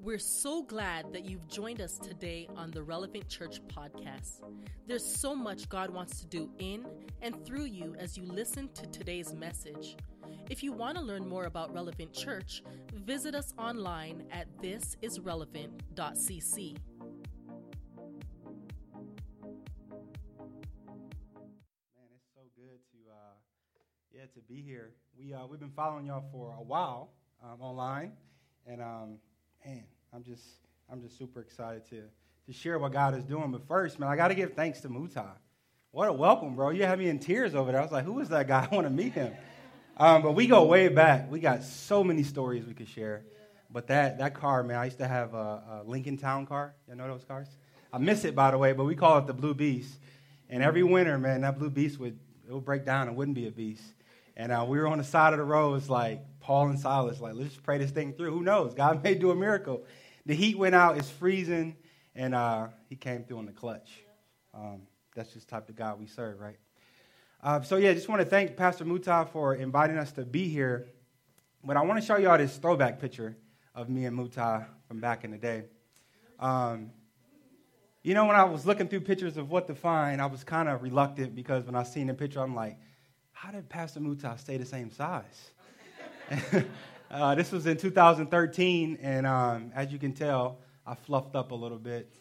We're so glad that you've joined us today on the Relevant Church podcast. There's so much God wants to do in and through you as you listen to today's message. If you want to learn more about Relevant Church, visit us online at thisisrelevant.cc. Man, it's so good to uh, yeah to be here. We uh, we've been following y'all for a while um, online, and um, man, I'm just I'm just super excited to to share what God is doing. But first, man, I got to give thanks to Mutai. What a welcome, bro! You had me in tears over there. I was like, who is that guy? I want to meet him. Um, but we go way back. We got so many stories we could share. But that that car, man, I used to have a, a Lincoln Town car. You know those cars? I miss it, by the way, but we call it the Blue Beast. And every winter, man, that Blue Beast would it would break down and wouldn't be a beast. And uh, we were on the side of the road. It's like Paul and Silas, like let's just pray this thing through. Who knows? God may do a miracle. The heat went out. It's freezing, and uh, he came through in the clutch. Um, that's just type of God we serve, right? Uh, so yeah, just want to thank Pastor Muta for inviting us to be here. But I want to show y'all this throwback picture of me and Muta from back in the day. Um, you know, when I was looking through pictures of what to find, I was kind of reluctant because when I seen the picture, I'm like, how did Pastor Muta stay the same size? uh, this was in 2013, and um, as you can tell, I fluffed up a little bit.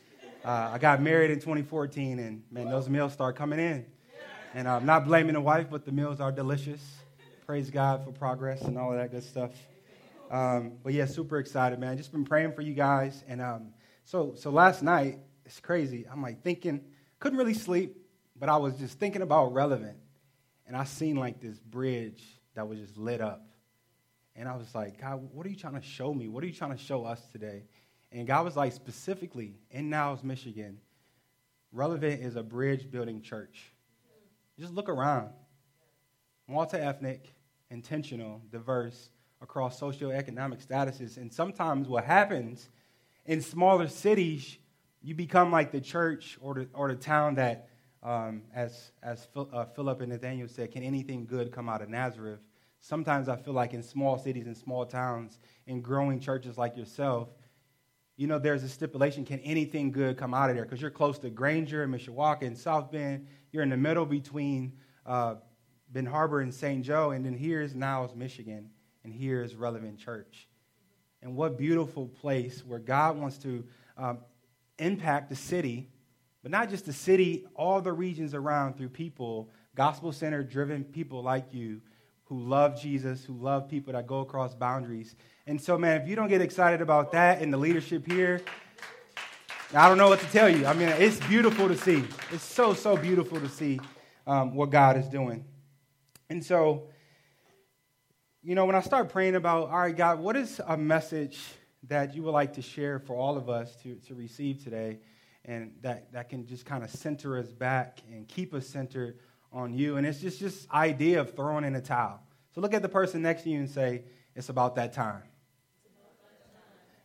Uh, I got married in 2014, and man, those meals start coming in. And I'm not blaming the wife, but the meals are delicious. Praise God for progress and all of that good stuff. Um, but yeah, super excited, man. Just been praying for you guys. And um, so, so last night, it's crazy. I'm like thinking, couldn't really sleep, but I was just thinking about relevant. And I seen like this bridge that was just lit up. And I was like, God, what are you trying to show me? What are you trying to show us today? And God was like, specifically in Niles, Michigan, Relevant is a bridge building church. Just look around. Multi ethnic, intentional, diverse, across socioeconomic statuses. And sometimes what happens in smaller cities, you become like the church or the, or the town that, um, as, as Phil, uh, Philip and Nathaniel said, can anything good come out of Nazareth? Sometimes I feel like in small cities and small towns, in growing churches like yourself, you know, there's a stipulation can anything good come out of there? Because you're close to Granger and Mishawaka and South Bend. You're in the middle between uh, Benton Harbor and St. Joe, and then here's Niles, Michigan, and here's Relevant Church. And what beautiful place where God wants to um, impact the city, but not just the city, all the regions around through people, gospel centered driven people like you who love Jesus, who love people that go across boundaries. And so, man, if you don't get excited about that and the leadership here, I don't know what to tell you. I mean, it's beautiful to see. It's so, so beautiful to see um, what God is doing. And so, you know, when I start praying about, all right, God, what is a message that you would like to share for all of us to, to receive today? And that, that can just kind of center us back and keep us centered on you. And it's just this idea of throwing in a towel. So look at the person next to you and say, it's about that time.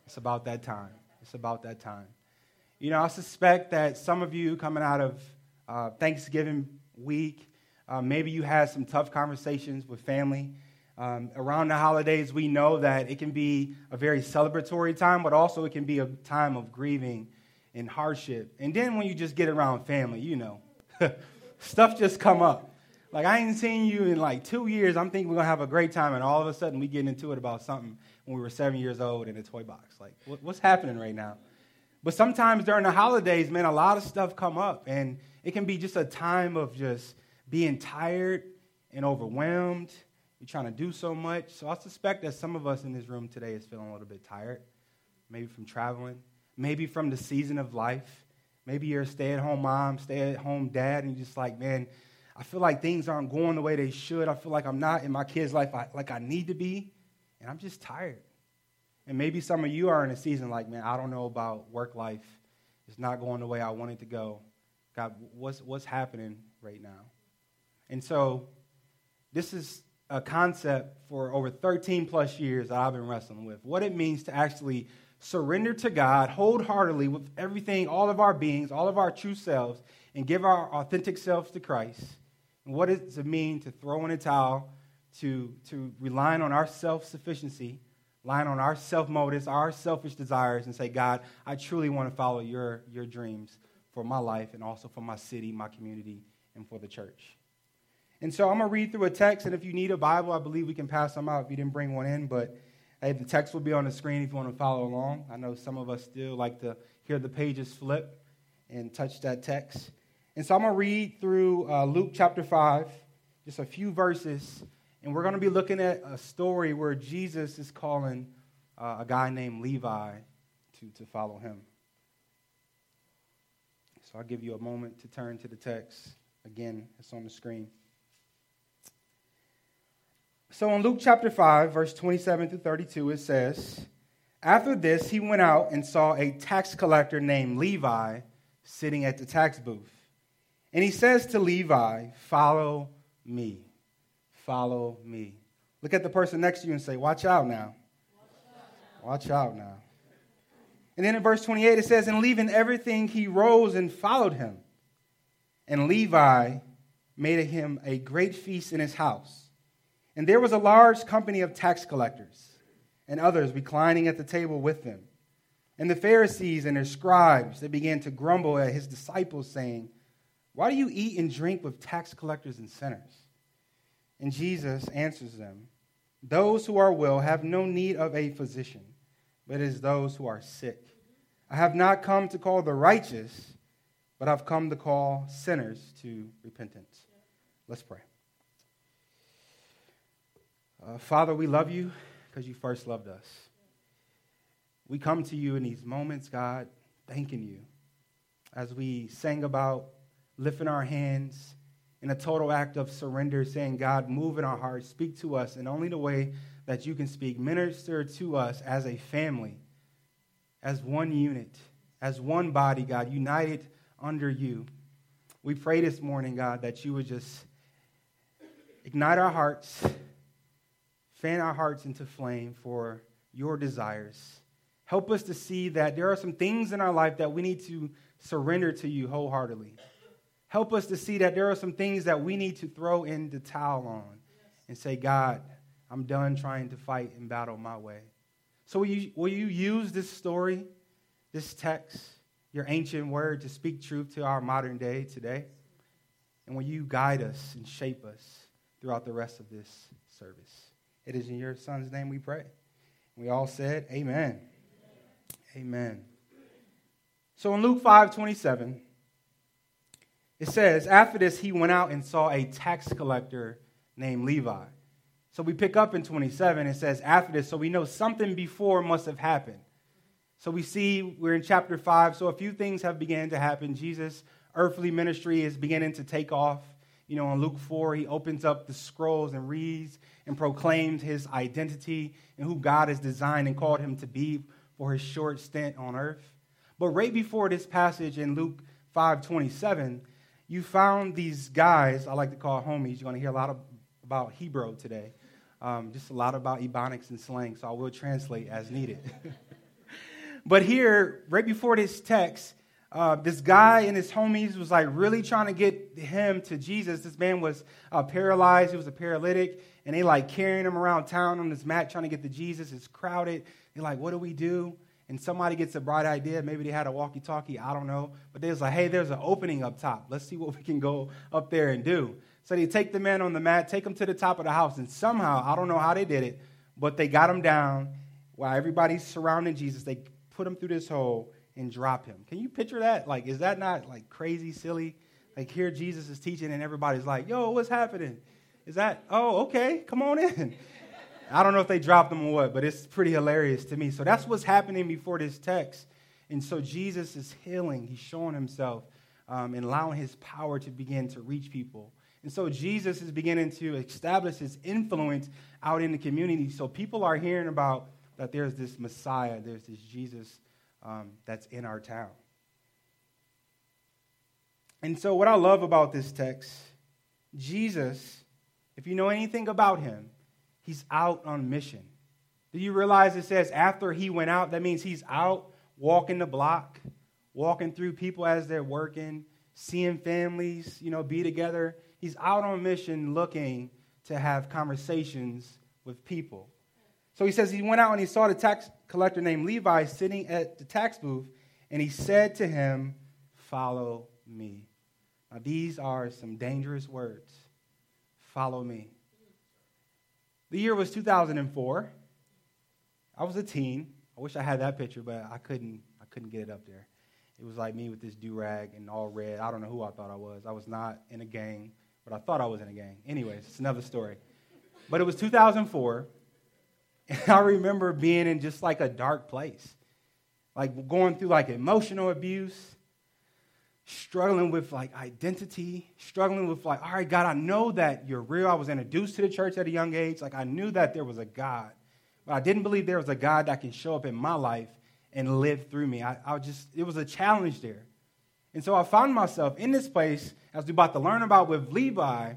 It's about that time. It's about that time. You know, I suspect that some of you coming out of uh, Thanksgiving week, uh, maybe you had some tough conversations with family. Um, around the holidays, we know that it can be a very celebratory time, but also it can be a time of grieving and hardship. And then when you just get around family, you know, stuff just come up. Like I ain't seen you in like two years. I'm thinking we're gonna have a great time, and all of a sudden we get into it about something when we were seven years old in a toy box. Like what, what's happening right now? But sometimes during the holidays, man, a lot of stuff come up, and it can be just a time of just being tired and overwhelmed. You're trying to do so much. So I suspect that some of us in this room today is feeling a little bit tired, maybe from traveling, maybe from the season of life. Maybe you're a stay-at-home mom, stay-at-home dad, and you're just like, man I feel like things aren't going the way they should. I feel like I'm not in my kid's life like I need to be, and I'm just tired. And maybe some of you are in a season like, man, I don't know about work life. It's not going the way I want it to go. God, what's, what's happening right now? And so, this is a concept for over 13 plus years that I've been wrestling with. What it means to actually surrender to God wholeheartedly with everything, all of our beings, all of our true selves, and give our authentic selves to Christ and what does it mean to throw in a towel, to, to relying on our self sufficiency, line on our self motives, our selfish desires, and say, God, I truly want to follow your, your dreams for my life and also for my city, my community, and for the church. And so I'm going to read through a text, and if you need a Bible, I believe we can pass them out if you didn't bring one in. But hey, the text will be on the screen if you want to follow along. I know some of us still like to hear the pages flip and touch that text. And so I'm going to read through uh, Luke chapter 5, just a few verses, and we're going to be looking at a story where Jesus is calling uh, a guy named Levi to, to follow him. So I'll give you a moment to turn to the text. Again, it's on the screen. So in Luke chapter 5, verse 27 through 32, it says, After this, he went out and saw a tax collector named Levi sitting at the tax booth. And he says to Levi, Follow me. Follow me. Look at the person next to you and say, Watch out now. Watch out now. And then in verse 28, it says, And leaving everything, he rose and followed him. And Levi made him a great feast in his house. And there was a large company of tax collectors and others reclining at the table with them. And the Pharisees and their scribes, they began to grumble at his disciples, saying, Why do you eat and drink with tax collectors and sinners? And Jesus answers them, Those who are well have no need of a physician, but it is those who are sick. I have not come to call the righteous, but I've come to call sinners to repentance. Let's pray. Uh, Father, we love you because you first loved us. We come to you in these moments, God, thanking you as we sang about lifting our hands in a total act of surrender, saying, God, move in our hearts, speak to us in only the way that you can speak. Minister to us as a family as one unit, as one body, God, united under you. We pray this morning, God, that you would just ignite our hearts, fan our hearts into flame for your desires. Help us to see that there are some things in our life that we need to surrender to you wholeheartedly. Help us to see that there are some things that we need to throw in the towel on and say, God, I'm done trying to fight and battle my way. So, will you, will you use this story, this text, your ancient word, to speak truth to our modern day today? And will you guide us and shape us throughout the rest of this service? It is in your son's name we pray. We all said, Amen. Amen. So in Luke 5 27, it says, After this, he went out and saw a tax collector named Levi. So we pick up in 27, it says, after this, so we know something before must have happened. So we see we're in chapter 5, so a few things have began to happen. Jesus' earthly ministry is beginning to take off. You know, in Luke 4, he opens up the scrolls and reads and proclaims his identity and who God has designed and called him to be for his short stint on earth. But right before this passage in Luke 5:27, you found these guys, I like to call homies. You're going to hear a lot of, about Hebrew today. Um, just a lot about Ebonics and slang, so I will translate as needed. but here, right before this text, uh, this guy and his homies was like really trying to get him to Jesus. This man was uh, paralyzed, he was a paralytic, and they like carrying him around town on this mat trying to get to Jesus. It's crowded. They're like, what do we do? And somebody gets a bright idea. Maybe they had a walkie talkie, I don't know. But they was like, hey, there's an opening up top. Let's see what we can go up there and do. So they take the man on the mat, take him to the top of the house, and somehow, I don't know how they did it, but they got him down while everybody's surrounding Jesus. They put him through this hole and drop him. Can you picture that? Like, is that not like crazy, silly? Like, here Jesus is teaching, and everybody's like, yo, what's happening? Is that, oh, okay, come on in. I don't know if they dropped him or what, but it's pretty hilarious to me. So that's what's happening before this text. And so Jesus is healing, he's showing himself um, and allowing his power to begin to reach people. And so Jesus is beginning to establish his influence out in the community. So people are hearing about that there's this Messiah, there's this Jesus um, that's in our town. And so, what I love about this text, Jesus, if you know anything about him, he's out on mission. Do you realize it says after he went out? That means he's out walking the block, walking through people as they're working, seeing families, you know, be together. He's out on mission looking to have conversations with people. So he says he went out and he saw the tax collector named Levi sitting at the tax booth, and he said to him, Follow me. Now, these are some dangerous words. Follow me. The year was 2004. I was a teen. I wish I had that picture, but I couldn't. I couldn't get it up there. It was like me with this do rag and all red. I don't know who I thought I was. I was not in a gang, but I thought I was in a gang. Anyways, it's another story. But it was 2004, and I remember being in just like a dark place, like going through like emotional abuse, struggling with like identity, struggling with like, all right, God, I know that you're real. I was introduced to the church at a young age. Like I knew that there was a God, but I didn't believe there was a God that can show up in my life and live through me. I, I just, it was a challenge there. And so I found myself in this place as we about to learn about with Levi,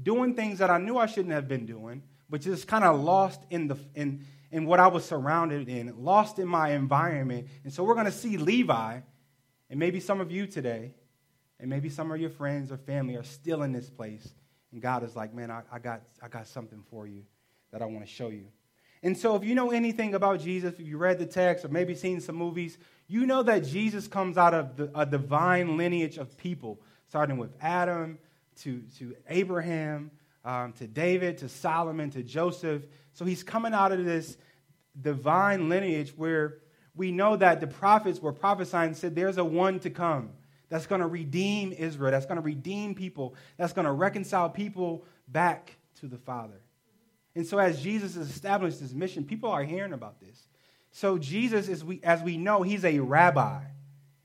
doing things that I knew I shouldn't have been doing, but just kind of lost in the in in what I was surrounded in, lost in my environment. And so we're going to see Levi, and maybe some of you today, and maybe some of your friends or family are still in this place. And God is like, man, I, I got I got something for you that I want to show you. And so, if you know anything about Jesus, if you read the text or maybe seen some movies, you know that Jesus comes out of the, a divine lineage of people, starting with Adam to, to Abraham, um, to David, to Solomon, to Joseph. So he's coming out of this divine lineage where we know that the prophets were prophesying said, There's a one to come that's going to redeem Israel, that's going to redeem people, that's going to reconcile people back to the Father. And so, as Jesus has established his mission, people are hearing about this. So, Jesus, is we, as we know, he's a rabbi.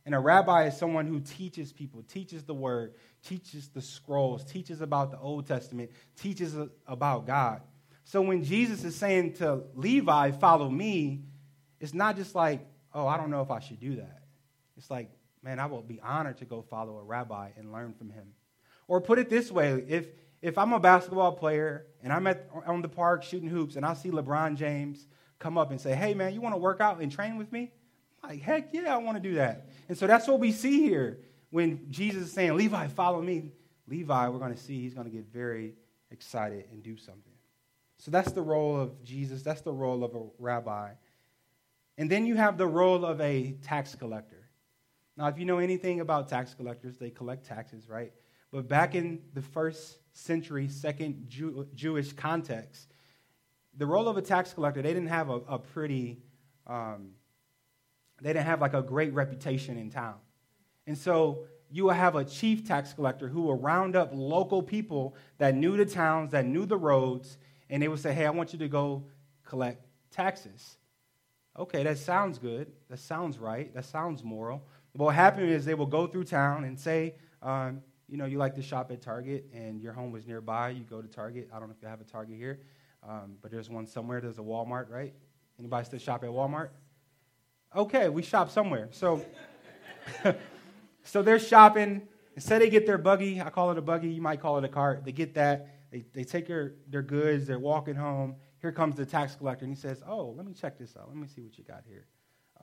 And a rabbi is someone who teaches people, teaches the word, teaches the scrolls, teaches about the Old Testament, teaches about God. So, when Jesus is saying to Levi, follow me, it's not just like, oh, I don't know if I should do that. It's like, man, I will be honored to go follow a rabbi and learn from him. Or put it this way if, if I'm a basketball player and I'm at, on the park shooting hoops and I see LeBron James come up and say, hey, man, you want to work out and train with me? I'm like, heck yeah, I want to do that. And so that's what we see here when Jesus is saying, Levi, follow me. Levi, we're going to see he's going to get very excited and do something. So that's the role of Jesus. That's the role of a rabbi. And then you have the role of a tax collector. Now, if you know anything about tax collectors, they collect taxes, right? But back in the first century, second Jew- Jewish context, the role of a tax collector, they didn't have a, a pretty, um, they didn't have like a great reputation in town. And so you will have a chief tax collector who will round up local people that knew the towns, that knew the roads, and they would say, hey, I want you to go collect taxes. Okay, that sounds good. That sounds right. That sounds moral. But what happened is they will go through town and say, um, you know, you like to shop at Target and your home was nearby. You go to Target. I don't know if you have a Target here, um, but there's one somewhere. There's a Walmart, right? Anybody still shop at Walmart? Okay, we shop somewhere. So, so they're shopping. Instead, they get their buggy. I call it a buggy. You might call it a cart. They get that. They, they take their, their goods. They're walking home. Here comes the tax collector, and he says, "Oh, let me check this out. Let me see what you got here.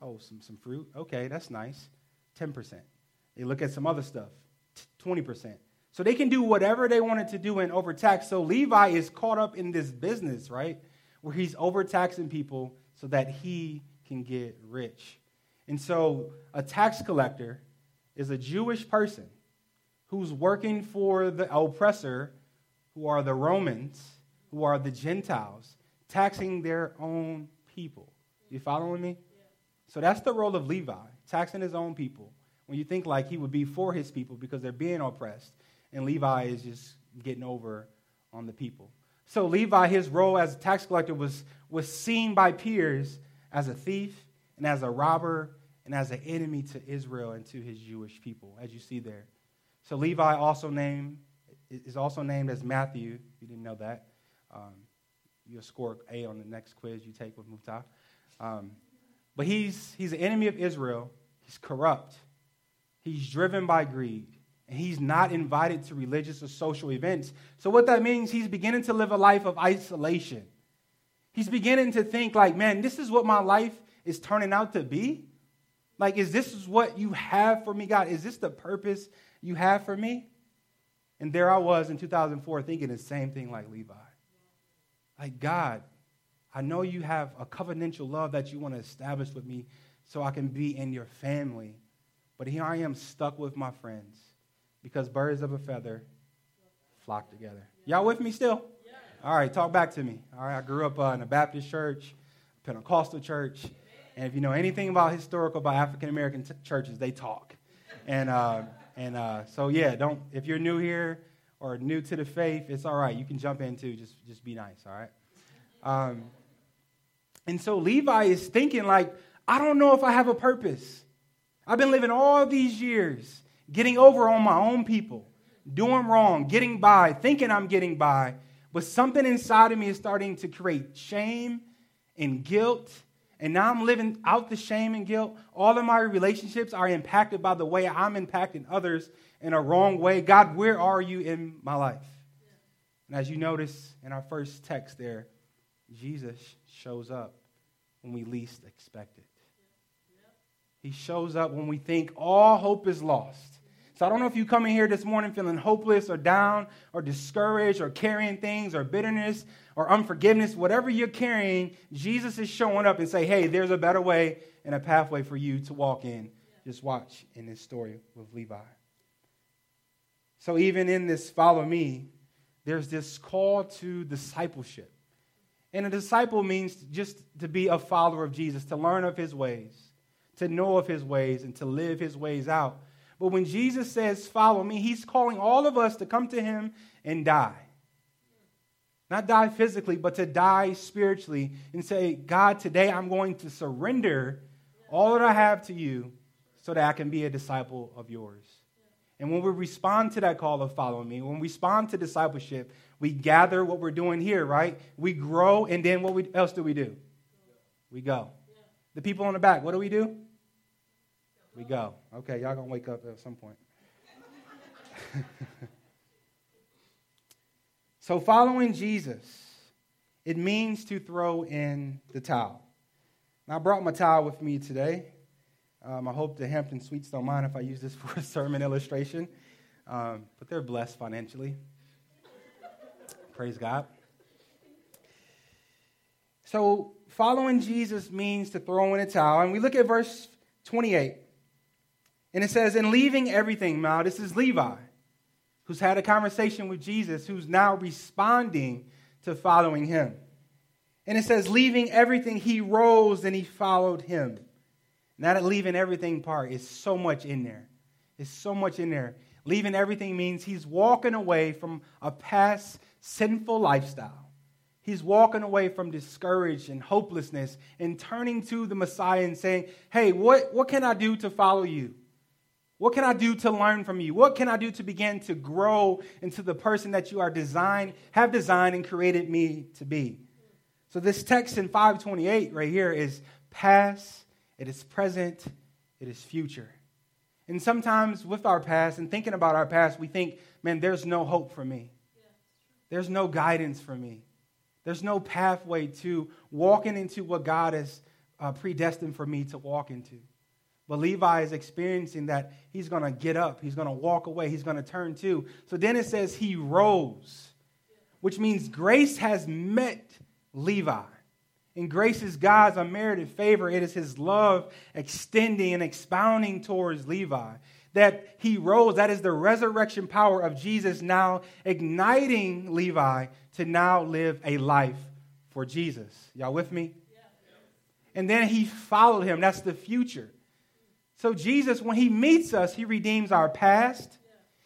Oh, some some fruit. Okay, that's nice. 10%. They look at some other stuff, 20%. So they can do whatever they wanted to do and overtax. So Levi is caught up in this business, right? Where he's overtaxing people so that he can get rich. And so a tax collector is a Jewish person who's working for the oppressor, who are the Romans, who are the Gentiles, taxing their own people. You following me? So that's the role of Levi taxing his own people, when you think like he would be for his people because they're being oppressed, and Levi is just getting over on the people. So Levi, his role as a tax collector was, was seen by peers as a thief and as a robber and as an enemy to Israel and to his Jewish people, as you see there. So Levi also named is also named as Matthew. You didn't know that. Um, you'll score A on the next quiz you take with Muftah. Um, but he's, he's an enemy of Israel. He's corrupt. He's driven by greed. And he's not invited to religious or social events. So, what that means, he's beginning to live a life of isolation. He's beginning to think, like, man, this is what my life is turning out to be? Like, is this what you have for me, God? Is this the purpose you have for me? And there I was in 2004 thinking the same thing like Levi. Like, God, I know you have a covenantal love that you want to establish with me so I can be in your family. But here I am stuck with my friends because birds of a feather flock together. Y'all with me still? All right, talk back to me. All right, I grew up uh, in a Baptist church, Pentecostal church, and if you know anything about historical about African American t- churches, they talk. And uh, and uh, so yeah, don't if you're new here or new to the faith, it's all right. You can jump in too. Just just be nice. All right. Um, and so Levi is thinking like, I don't know if I have a purpose. I've been living all these years, getting over on my own people, doing wrong, getting by, thinking I'm getting by, but something inside of me is starting to create shame and guilt. And now I'm living out the shame and guilt. All of my relationships are impacted by the way I'm impacting others in a wrong way. God, where are you in my life? And as you notice in our first text there, Jesus shows up when we least expect it. He shows up when we think all hope is lost. So I don't know if you come in here this morning feeling hopeless or down or discouraged or carrying things or bitterness or unforgiveness, whatever you're carrying, Jesus is showing up and say, "Hey, there's a better way and a pathway for you to walk in." Just watch in this story with Levi. So even in this follow me, there's this call to discipleship. And a disciple means just to be a follower of Jesus, to learn of his ways, to know of his ways, and to live his ways out but when Jesus says, Follow me, he's calling all of us to come to him and die. Not die physically, but to die spiritually and say, God, today I'm going to surrender all that I have to you so that I can be a disciple of yours. And when we respond to that call of following me, when we respond to discipleship, we gather what we're doing here, right? We grow, and then what we, else do we do? We go. The people on the back, what do we do? We go. Okay, y'all gonna wake up at some point. so, following Jesus, it means to throw in the towel. Now, I brought my towel with me today. Um, I hope the Hampton Suites don't mind if I use this for a sermon illustration, um, but they're blessed financially. Praise God. So, following Jesus means to throw in a towel. And we look at verse 28. And it says, in leaving everything, now this is Levi, who's had a conversation with Jesus, who's now responding to following him. And it says, leaving everything, he rose and he followed him. Now that leaving everything part is so much in there. It's so much in there. Leaving everything means he's walking away from a past sinful lifestyle. He's walking away from discouraged and hopelessness and turning to the Messiah and saying, Hey, what, what can I do to follow you? What can I do to learn from you? What can I do to begin to grow into the person that you are designed, have designed and created me to be? So this text in 528 right here is past, it is present, it is future. And sometimes with our past and thinking about our past, we think, man, there's no hope for me. There's no guidance for me. There's no pathway to walking into what God has uh, predestined for me to walk into. But Levi is experiencing that he's going to get up, he's going to walk away, he's going to turn to. So then it says he rose, which means grace has met Levi. And grace is God's unmerited favor. It is his love extending and expounding towards Levi. That he rose, that is the resurrection power of Jesus now igniting Levi to now live a life for Jesus. Y'all with me? And then he followed him. That's the future. So, Jesus, when He meets us, He redeems our past,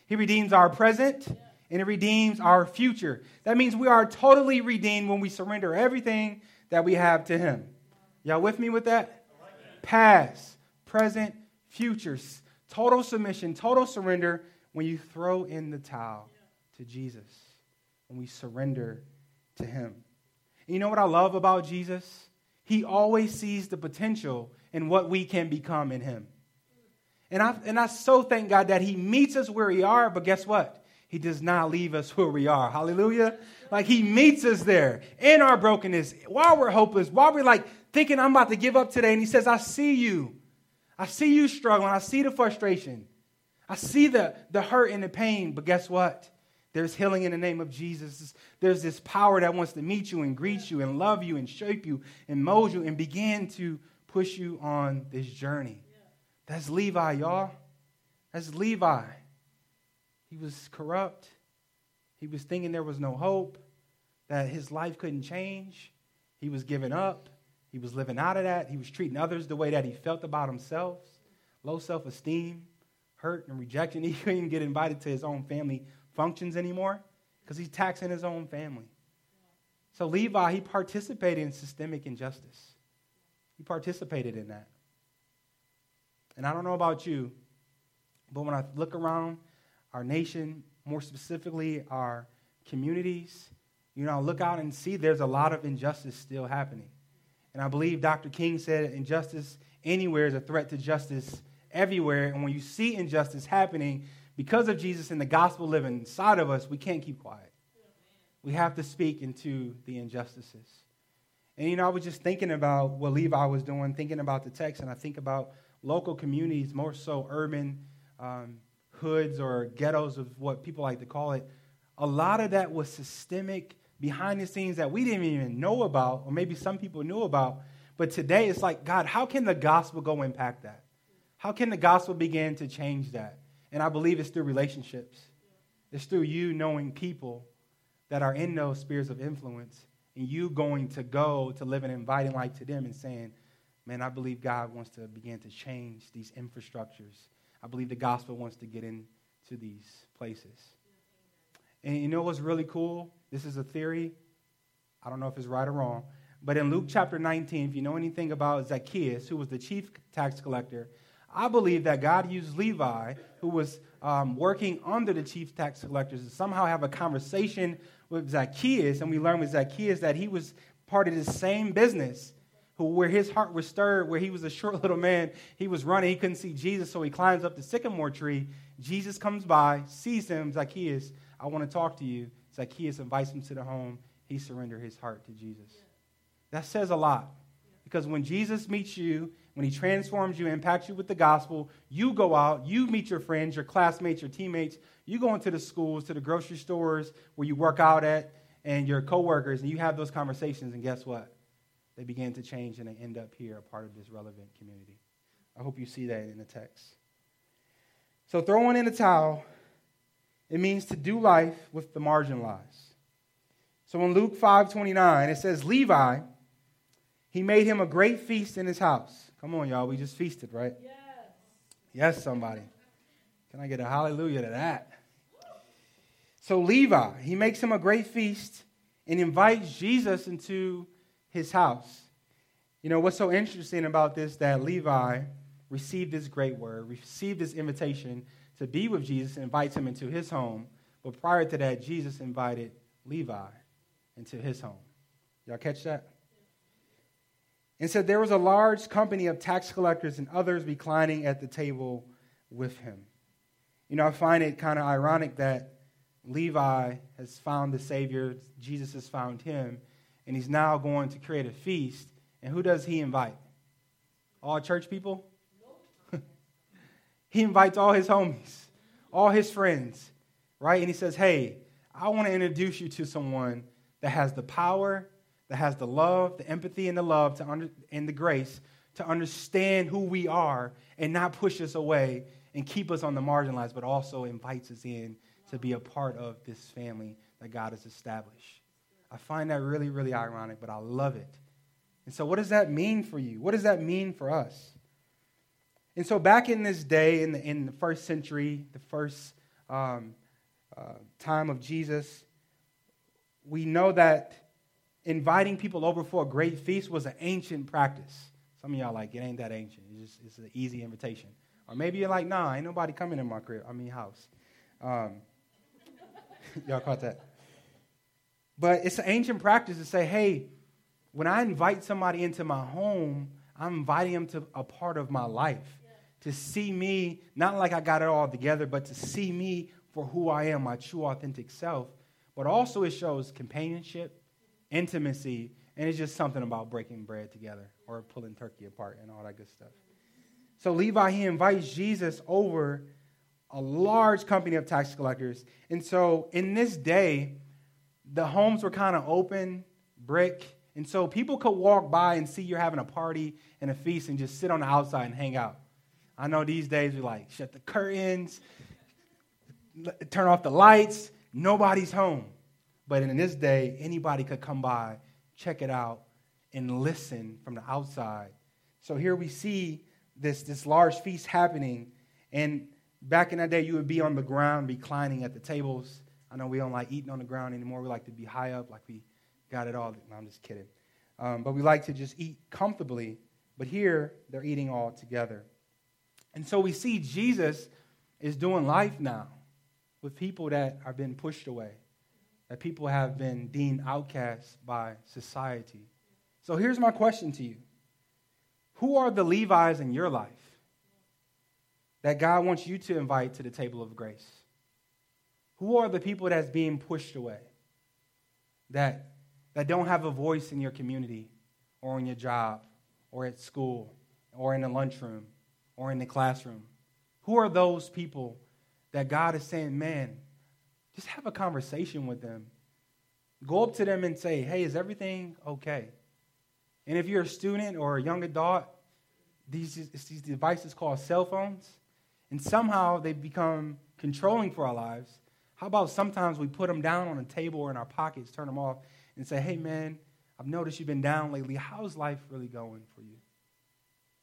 He redeems our present, and He redeems our future. That means we are totally redeemed when we surrender everything that we have to Him. Y'all with me with that? Past, present, futures. Total submission, total surrender when you throw in the towel to Jesus, when we surrender to Him. You know what I love about Jesus? He always sees the potential in what we can become in Him. And I, and I so thank God that He meets us where we are, but guess what? He does not leave us where we are. Hallelujah. Like He meets us there in our brokenness, while we're hopeless, while we're like thinking, I'm about to give up today. And He says, I see you. I see you struggling. I see the frustration. I see the, the hurt and the pain. But guess what? There's healing in the name of Jesus. There's this power that wants to meet you and greet you and love you and shape you and mold you and begin to push you on this journey. That's Levi, y'all. That's Levi. He was corrupt. He was thinking there was no hope, that his life couldn't change. He was giving up. He was living out of that. He was treating others the way that he felt about himself low self esteem, hurt, and rejection. He couldn't even get invited to his own family functions anymore because he's taxing his own family. So Levi, he participated in systemic injustice. He participated in that. And I don't know about you, but when I look around our nation, more specifically our communities, you know, I look out and see there's a lot of injustice still happening. And I believe Dr. King said injustice anywhere is a threat to justice everywhere. And when you see injustice happening, because of Jesus and the gospel living inside of us, we can't keep quiet. We have to speak into the injustices. And you know, I was just thinking about what Levi was doing, thinking about the text, and I think about local communities, more so urban um, hoods or ghettos of what people like to call it. A lot of that was systemic behind the scenes that we didn't even know about, or maybe some people knew about. But today it's like, God, how can the gospel go impact that? How can the gospel begin to change that? And I believe it's through relationships. It's through you knowing people that are in those spheres of influence and you going to go to live an inviting life to them and saying, man, I believe God wants to begin to change these infrastructures. I believe the gospel wants to get into these places. And you know what's really cool? This is a theory. I don't know if it's right or wrong. But in Luke chapter 19, if you know anything about Zacchaeus, who was the chief tax collector, I believe that God used Levi, who was um, working under the chief tax collectors, to somehow have a conversation with Zacchaeus. And we learn with Zacchaeus that he was part of the same business, who, where his heart was stirred, where he was a short little man. He was running, he couldn't see Jesus, so he climbs up the sycamore tree. Jesus comes by, sees him, Zacchaeus, I want to talk to you. Zacchaeus invites him to the home. He surrendered his heart to Jesus. That says a lot. Because when Jesus meets you, when he transforms you, impacts you with the gospel, you go out, you meet your friends, your classmates, your teammates, you go into the schools, to the grocery stores where you work out at, and your coworkers, and you have those conversations, and guess what? They begin to change and they end up here, a part of this relevant community. I hope you see that in the text. So throwing in the towel, it means to do life with the marginalized. So in Luke 5:29, it says Levi, he made him a great feast in his house. Come on, y'all, we just feasted, right? Yes. Yes, somebody. Can I get a hallelujah to that? So Levi, he makes him a great feast and invites Jesus into his house. You know, what's so interesting about this that Levi received this great word, received this invitation to be with Jesus, invites him into his home. But prior to that, Jesus invited Levi into his home. Y'all catch that? And said there was a large company of tax collectors and others reclining at the table with him. You know, I find it kind of ironic that Levi has found the Savior, Jesus has found him, and he's now going to create a feast. And who does he invite? All church people? he invites all his homies, all his friends, right? And he says, Hey, I want to introduce you to someone that has the power, that has the love, the empathy, and the love to under, and the grace to understand who we are and not push us away and keep us on the marginalized, but also invites us in to be a part of this family that God has established. I find that really, really ironic, but I love it. And so, what does that mean for you? What does that mean for us? And so, back in this day, in the, in the first century, the first um, uh, time of Jesus, we know that inviting people over for a great feast was an ancient practice. Some of y'all like, it ain't that ancient. It's just it's an easy invitation. Or maybe you're like, nah, ain't nobody coming in my crib, I mean house. Um, y'all caught that? But it's an ancient practice to say, hey, when I invite somebody into my home, I'm inviting them to a part of my life. To see me, not like I got it all together, but to see me for who I am, my true, authentic self. But also, it shows companionship, intimacy, and it's just something about breaking bread together or pulling turkey apart and all that good stuff. So, Levi, he invites Jesus over a large company of tax collectors. And so in this day, the homes were kind of open, brick. And so people could walk by and see you're having a party and a feast and just sit on the outside and hang out. I know these days we like shut the curtains, turn off the lights, nobody's home. But in this day, anybody could come by, check it out, and listen from the outside. So here we see this, this large feast happening. And back in that day, you would be on the ground, reclining at the tables. I know we don't like eating on the ground anymore. We like to be high up, like we got it all. No, I'm just kidding. Um, but we like to just eat comfortably. But here, they're eating all together. And so we see Jesus is doing life now with people that are being pushed away, that people have been deemed outcasts by society. So here's my question to you Who are the Levi's in your life that God wants you to invite to the table of grace? Who are the people that's being pushed away, that, that don't have a voice in your community or in your job or at school or in the lunchroom or in the classroom? Who are those people that God is saying, man, just have a conversation with them? Go up to them and say, hey, is everything okay? And if you're a student or a young adult, these, these devices called cell phones, and somehow they become controlling for our lives. How about sometimes we put them down on a table or in our pockets, turn them off, and say, hey, man, I've noticed you've been down lately. How's life really going for you?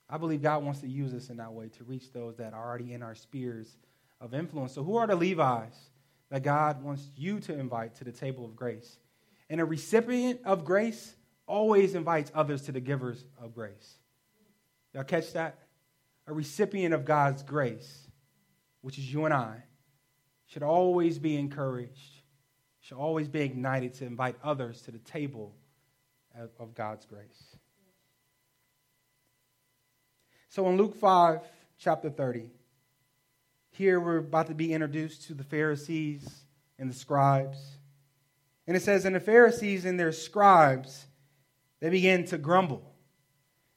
I believe God wants to use us in that way to reach those that are already in our spheres of influence. So, who are the Levi's that God wants you to invite to the table of grace? And a recipient of grace always invites others to the givers of grace. Y'all catch that? A recipient of God's grace, which is you and I, should always be encouraged, should always be ignited to invite others to the table of God's grace. So in Luke 5, chapter 30, here we're about to be introduced to the Pharisees and the scribes. And it says, And the Pharisees and their scribes they began to grumble.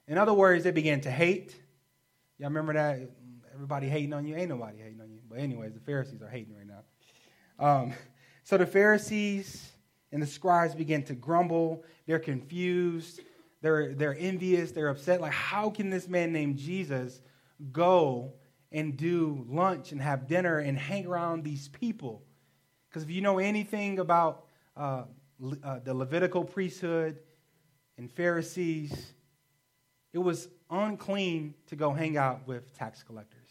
In other words, they began to hate. Y'all remember that? Everybody hating on you? Ain't nobody hating on you. But, anyways, the Pharisees are hating right. Um, so the Pharisees and the scribes begin to grumble. They're confused. They're, they're envious. They're upset. Like, how can this man named Jesus go and do lunch and have dinner and hang around these people? Because if you know anything about uh, uh, the Levitical priesthood, and Pharisees, it was unclean to go hang out with tax collectors.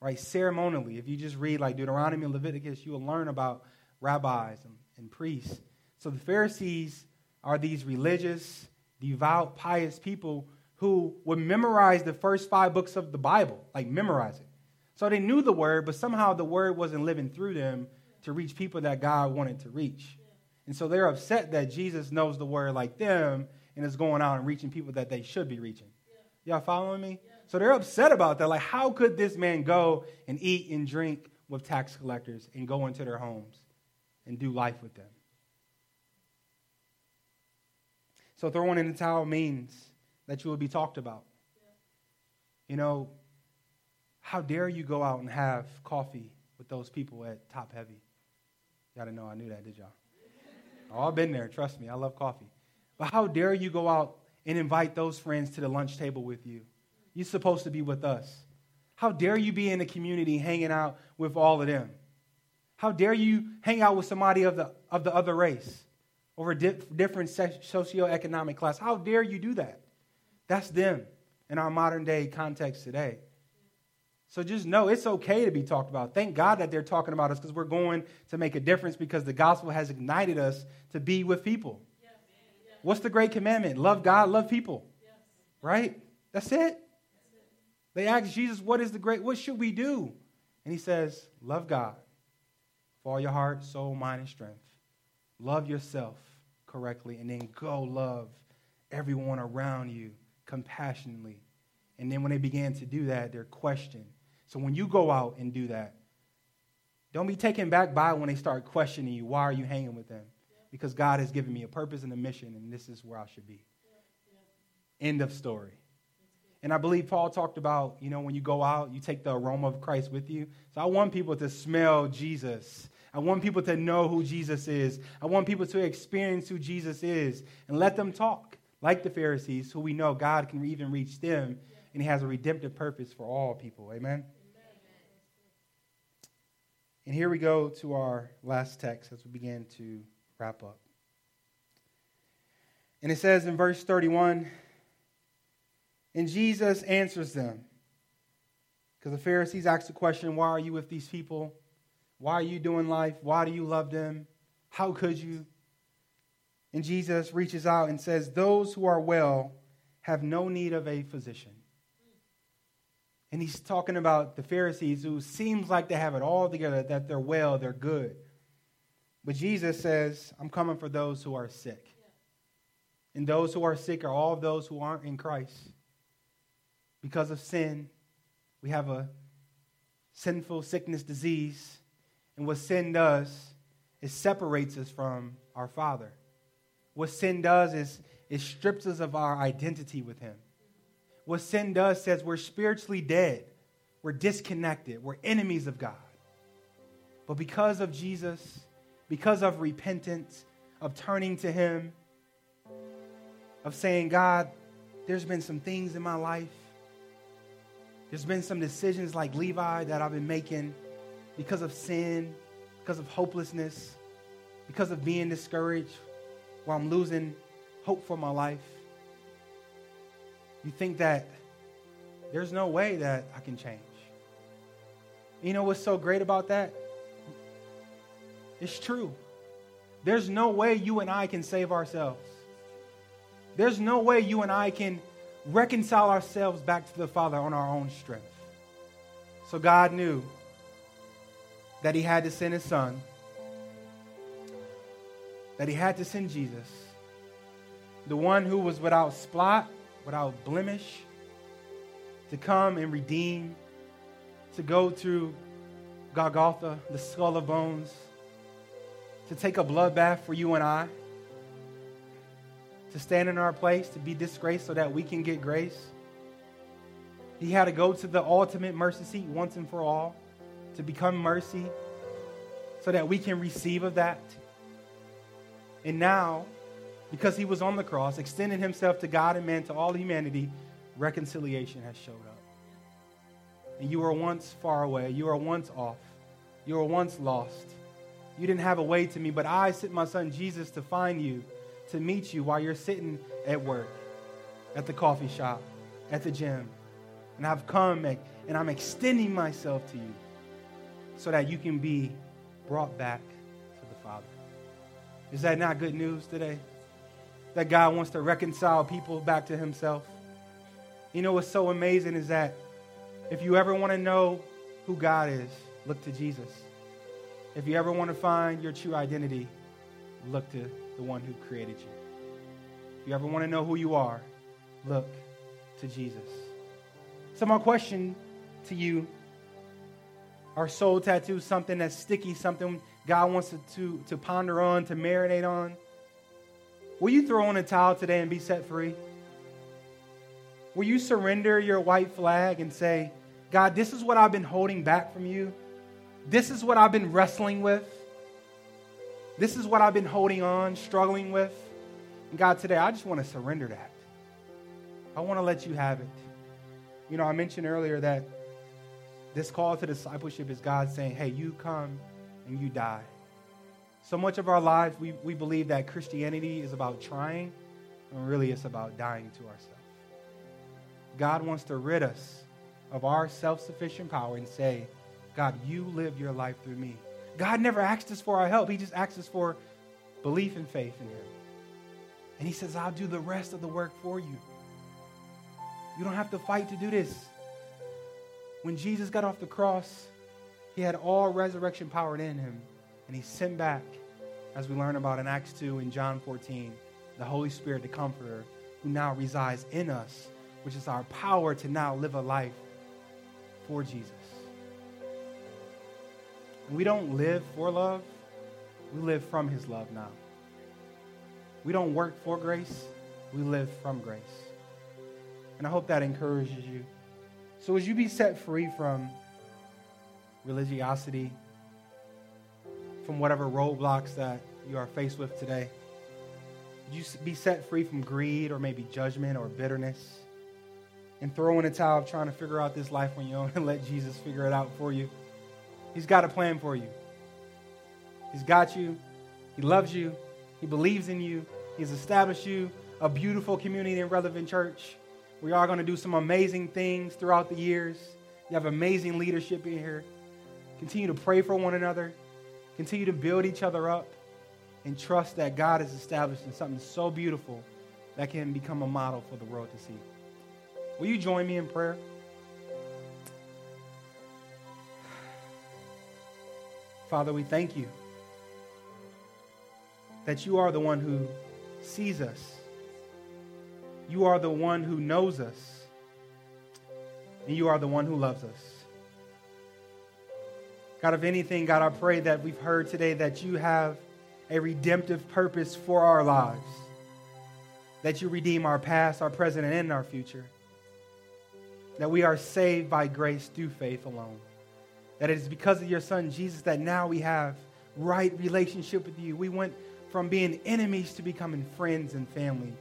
Right? Ceremonially, if you just read like Deuteronomy and Leviticus, you will learn about rabbis and, and priests. So the Pharisees are these religious, devout, pious people who would memorize the first five books of the Bible, like memorize it. So they knew the word, but somehow the word wasn't living through them to reach people that God wanted to reach. And so they're upset that Jesus knows the word like them and is going out and reaching people that they should be reaching. Y'all following me? So they're upset about that. Like, how could this man go and eat and drink with tax collectors and go into their homes and do life with them? So throwing in the towel means that you will be talked about. You know, how dare you go out and have coffee with those people at Top Heavy? Y'all didn't know I knew that, did y'all? Oh, I've been there. Trust me, I love coffee. But how dare you go out and invite those friends to the lunch table with you? You're supposed to be with us. How dare you be in the community hanging out with all of them? How dare you hang out with somebody of the, of the other race over di- different socioeconomic class? How dare you do that? That's them in our modern day context today. So just know it's okay to be talked about. Thank God that they're talking about us because we're going to make a difference because the gospel has ignited us to be with people. Yes. Yes. What's the great commandment? Love God, love people. Yes. Right? That's it. They ask Jesus, what is the great, what should we do? And he says, love God for all your heart, soul, mind, and strength. Love yourself correctly, and then go love everyone around you compassionately. And then when they began to do that, they're questioned so when you go out and do that, don't be taken back by when they start questioning you. Why are you hanging with them? Because God has given me a purpose and a mission, and this is where I should be. End of story. And I believe Paul talked about, you know, when you go out, you take the aroma of Christ with you. So I want people to smell Jesus. I want people to know who Jesus is. I want people to experience who Jesus is and let them talk like the Pharisees, who we know God can even reach them and He has a redemptive purpose for all people. Amen? And here we go to our last text as we begin to wrap up. And it says in verse 31 And Jesus answers them. Because the Pharisees asked the question, Why are you with these people? Why are you doing life? Why do you love them? How could you? And Jesus reaches out and says, Those who are well have no need of a physician. And he's talking about the Pharisees who seems like they have it all together, that they're well, they're good. But Jesus says, I'm coming for those who are sick. And those who are sick are all those who aren't in Christ. Because of sin, we have a sinful sickness disease. And what sin does is separates us from our Father. What sin does is it strips us of our identity with Him. What sin does says we're spiritually dead, we're disconnected, we're enemies of God. But because of Jesus, because of repentance, of turning to Him, of saying, God, there's been some things in my life. There's been some decisions like Levi that I've been making because of sin, because of hopelessness, because of being discouraged, where I'm losing hope for my life. You think that there's no way that I can change. You know what's so great about that? It's true. There's no way you and I can save ourselves. There's no way you and I can reconcile ourselves back to the Father on our own strength. So God knew that He had to send His Son, that He had to send Jesus, the one who was without spot, without blemish, to come and redeem, to go through Golgotha, the skull of bones, to take a bloodbath for you and I to stand in our place, to be disgraced so that we can get grace. He had to go to the ultimate mercy seat once and for all to become mercy so that we can receive of that. And now, because he was on the cross, extending himself to God and man, to all humanity, reconciliation has showed up. And you were once far away, you were once off, you were once lost. You didn't have a way to me, but I sent my son Jesus to find you to meet you while you're sitting at work, at the coffee shop, at the gym. And I've come and I'm extending myself to you so that you can be brought back to the Father. Is that not good news today? That God wants to reconcile people back to Himself. You know what's so amazing is that if you ever want to know who God is, look to Jesus. If you ever want to find your true identity, look to the one who created you. If you ever want to know who you are, look to Jesus. So, my question to you are soul tattoos something that's sticky, something God wants to, to, to ponder on, to marinate on? Will you throw on a towel today and be set free? Will you surrender your white flag and say, God, this is what I've been holding back from you? This is what I've been wrestling with? This is what I've been holding on, struggling with. And God, today, I just want to surrender that. I want to let you have it. You know, I mentioned earlier that this call to discipleship is God saying, hey, you come and you die. So much of our lives, we, we believe that Christianity is about trying, and really it's about dying to ourselves. God wants to rid us of our self sufficient power and say, God, you live your life through me. God never asked us for our help. He just asked us for belief and faith in Him. And He says, I'll do the rest of the work for you. You don't have to fight to do this. When Jesus got off the cross, He had all resurrection power in Him. And He sent back, as we learn about in Acts 2 and John 14, the Holy Spirit, the Comforter, who now resides in us, which is our power to now live a life for Jesus. We don't live for love, we live from His love now. We don't work for grace, we live from grace. And I hope that encourages you. So, as you be set free from religiosity, from whatever roadblocks that you are faced with today, you be set free from greed or maybe judgment or bitterness? And throw in a towel of trying to figure out this life on your own and let Jesus figure it out for you. He's got a plan for you. He's got you. He loves you. He believes in you. He's established you a beautiful community and relevant church. We are going to do some amazing things throughout the years. You have amazing leadership in here. Continue to pray for one another. Continue to build each other up and trust that God is establishing something so beautiful that can become a model for the world to see. Will you join me in prayer? Father, we thank you that you are the one who sees us. You are the one who knows us. And you are the one who loves us. God, if anything, God, I pray that we've heard today that you have a redemptive purpose for our lives, that you redeem our past, our present, and our future, that we are saved by grace through faith alone, that it is because of your Son, Jesus, that now we have right relationship with you. We went from being enemies to becoming friends and family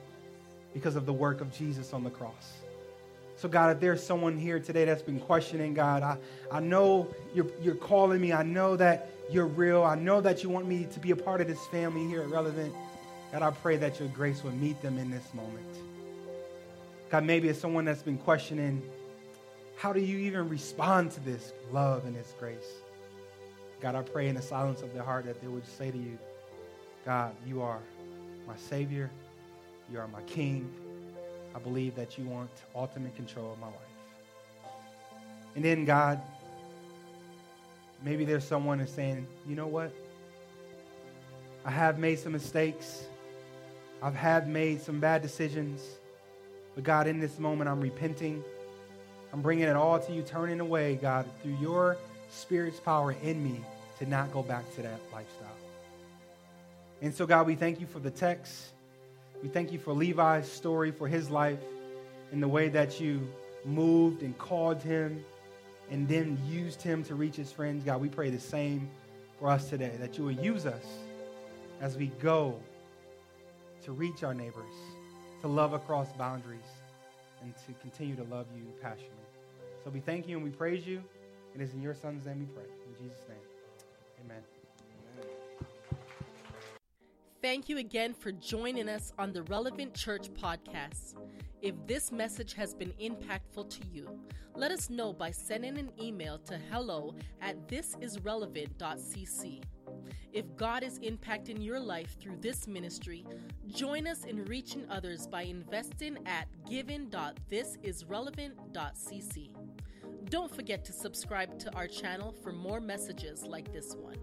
because of the work of Jesus on the cross. So, God, if there's someone here today that's been questioning, God, I, I know you're, you're calling me. I know that you're real. I know that you want me to be a part of this family here at Relevant. God, I pray that your grace will meet them in this moment. God, maybe it's someone that's been questioning, how do you even respond to this love and this grace? God, I pray in the silence of their heart that they would say to you, God, you are my Savior. You are my King. I believe that you want ultimate control of my life. And then, God, maybe there's someone that's saying, you know what? I have made some mistakes. I've have made some bad decisions. But God, in this moment, I'm repenting. I'm bringing it all to you, turning away, God, through your Spirit's power in me to not go back to that lifestyle. And so, God, we thank you for the text. We thank you for Levi's story, for his life, and the way that you moved and called him and then used him to reach his friends. God, we pray the same for us today, that you will use us as we go to reach our neighbors, to love across boundaries, and to continue to love you passionately. So we thank you and we praise you. And it is in your son's name we pray. In Jesus' name, amen. Thank you again for joining us on the Relevant Church podcast. If this message has been impactful to you, let us know by sending an email to hello at thisisrelevant.cc. If God is impacting your life through this ministry, join us in reaching others by investing at giving.thisisrelevant.cc. Don't forget to subscribe to our channel for more messages like this one.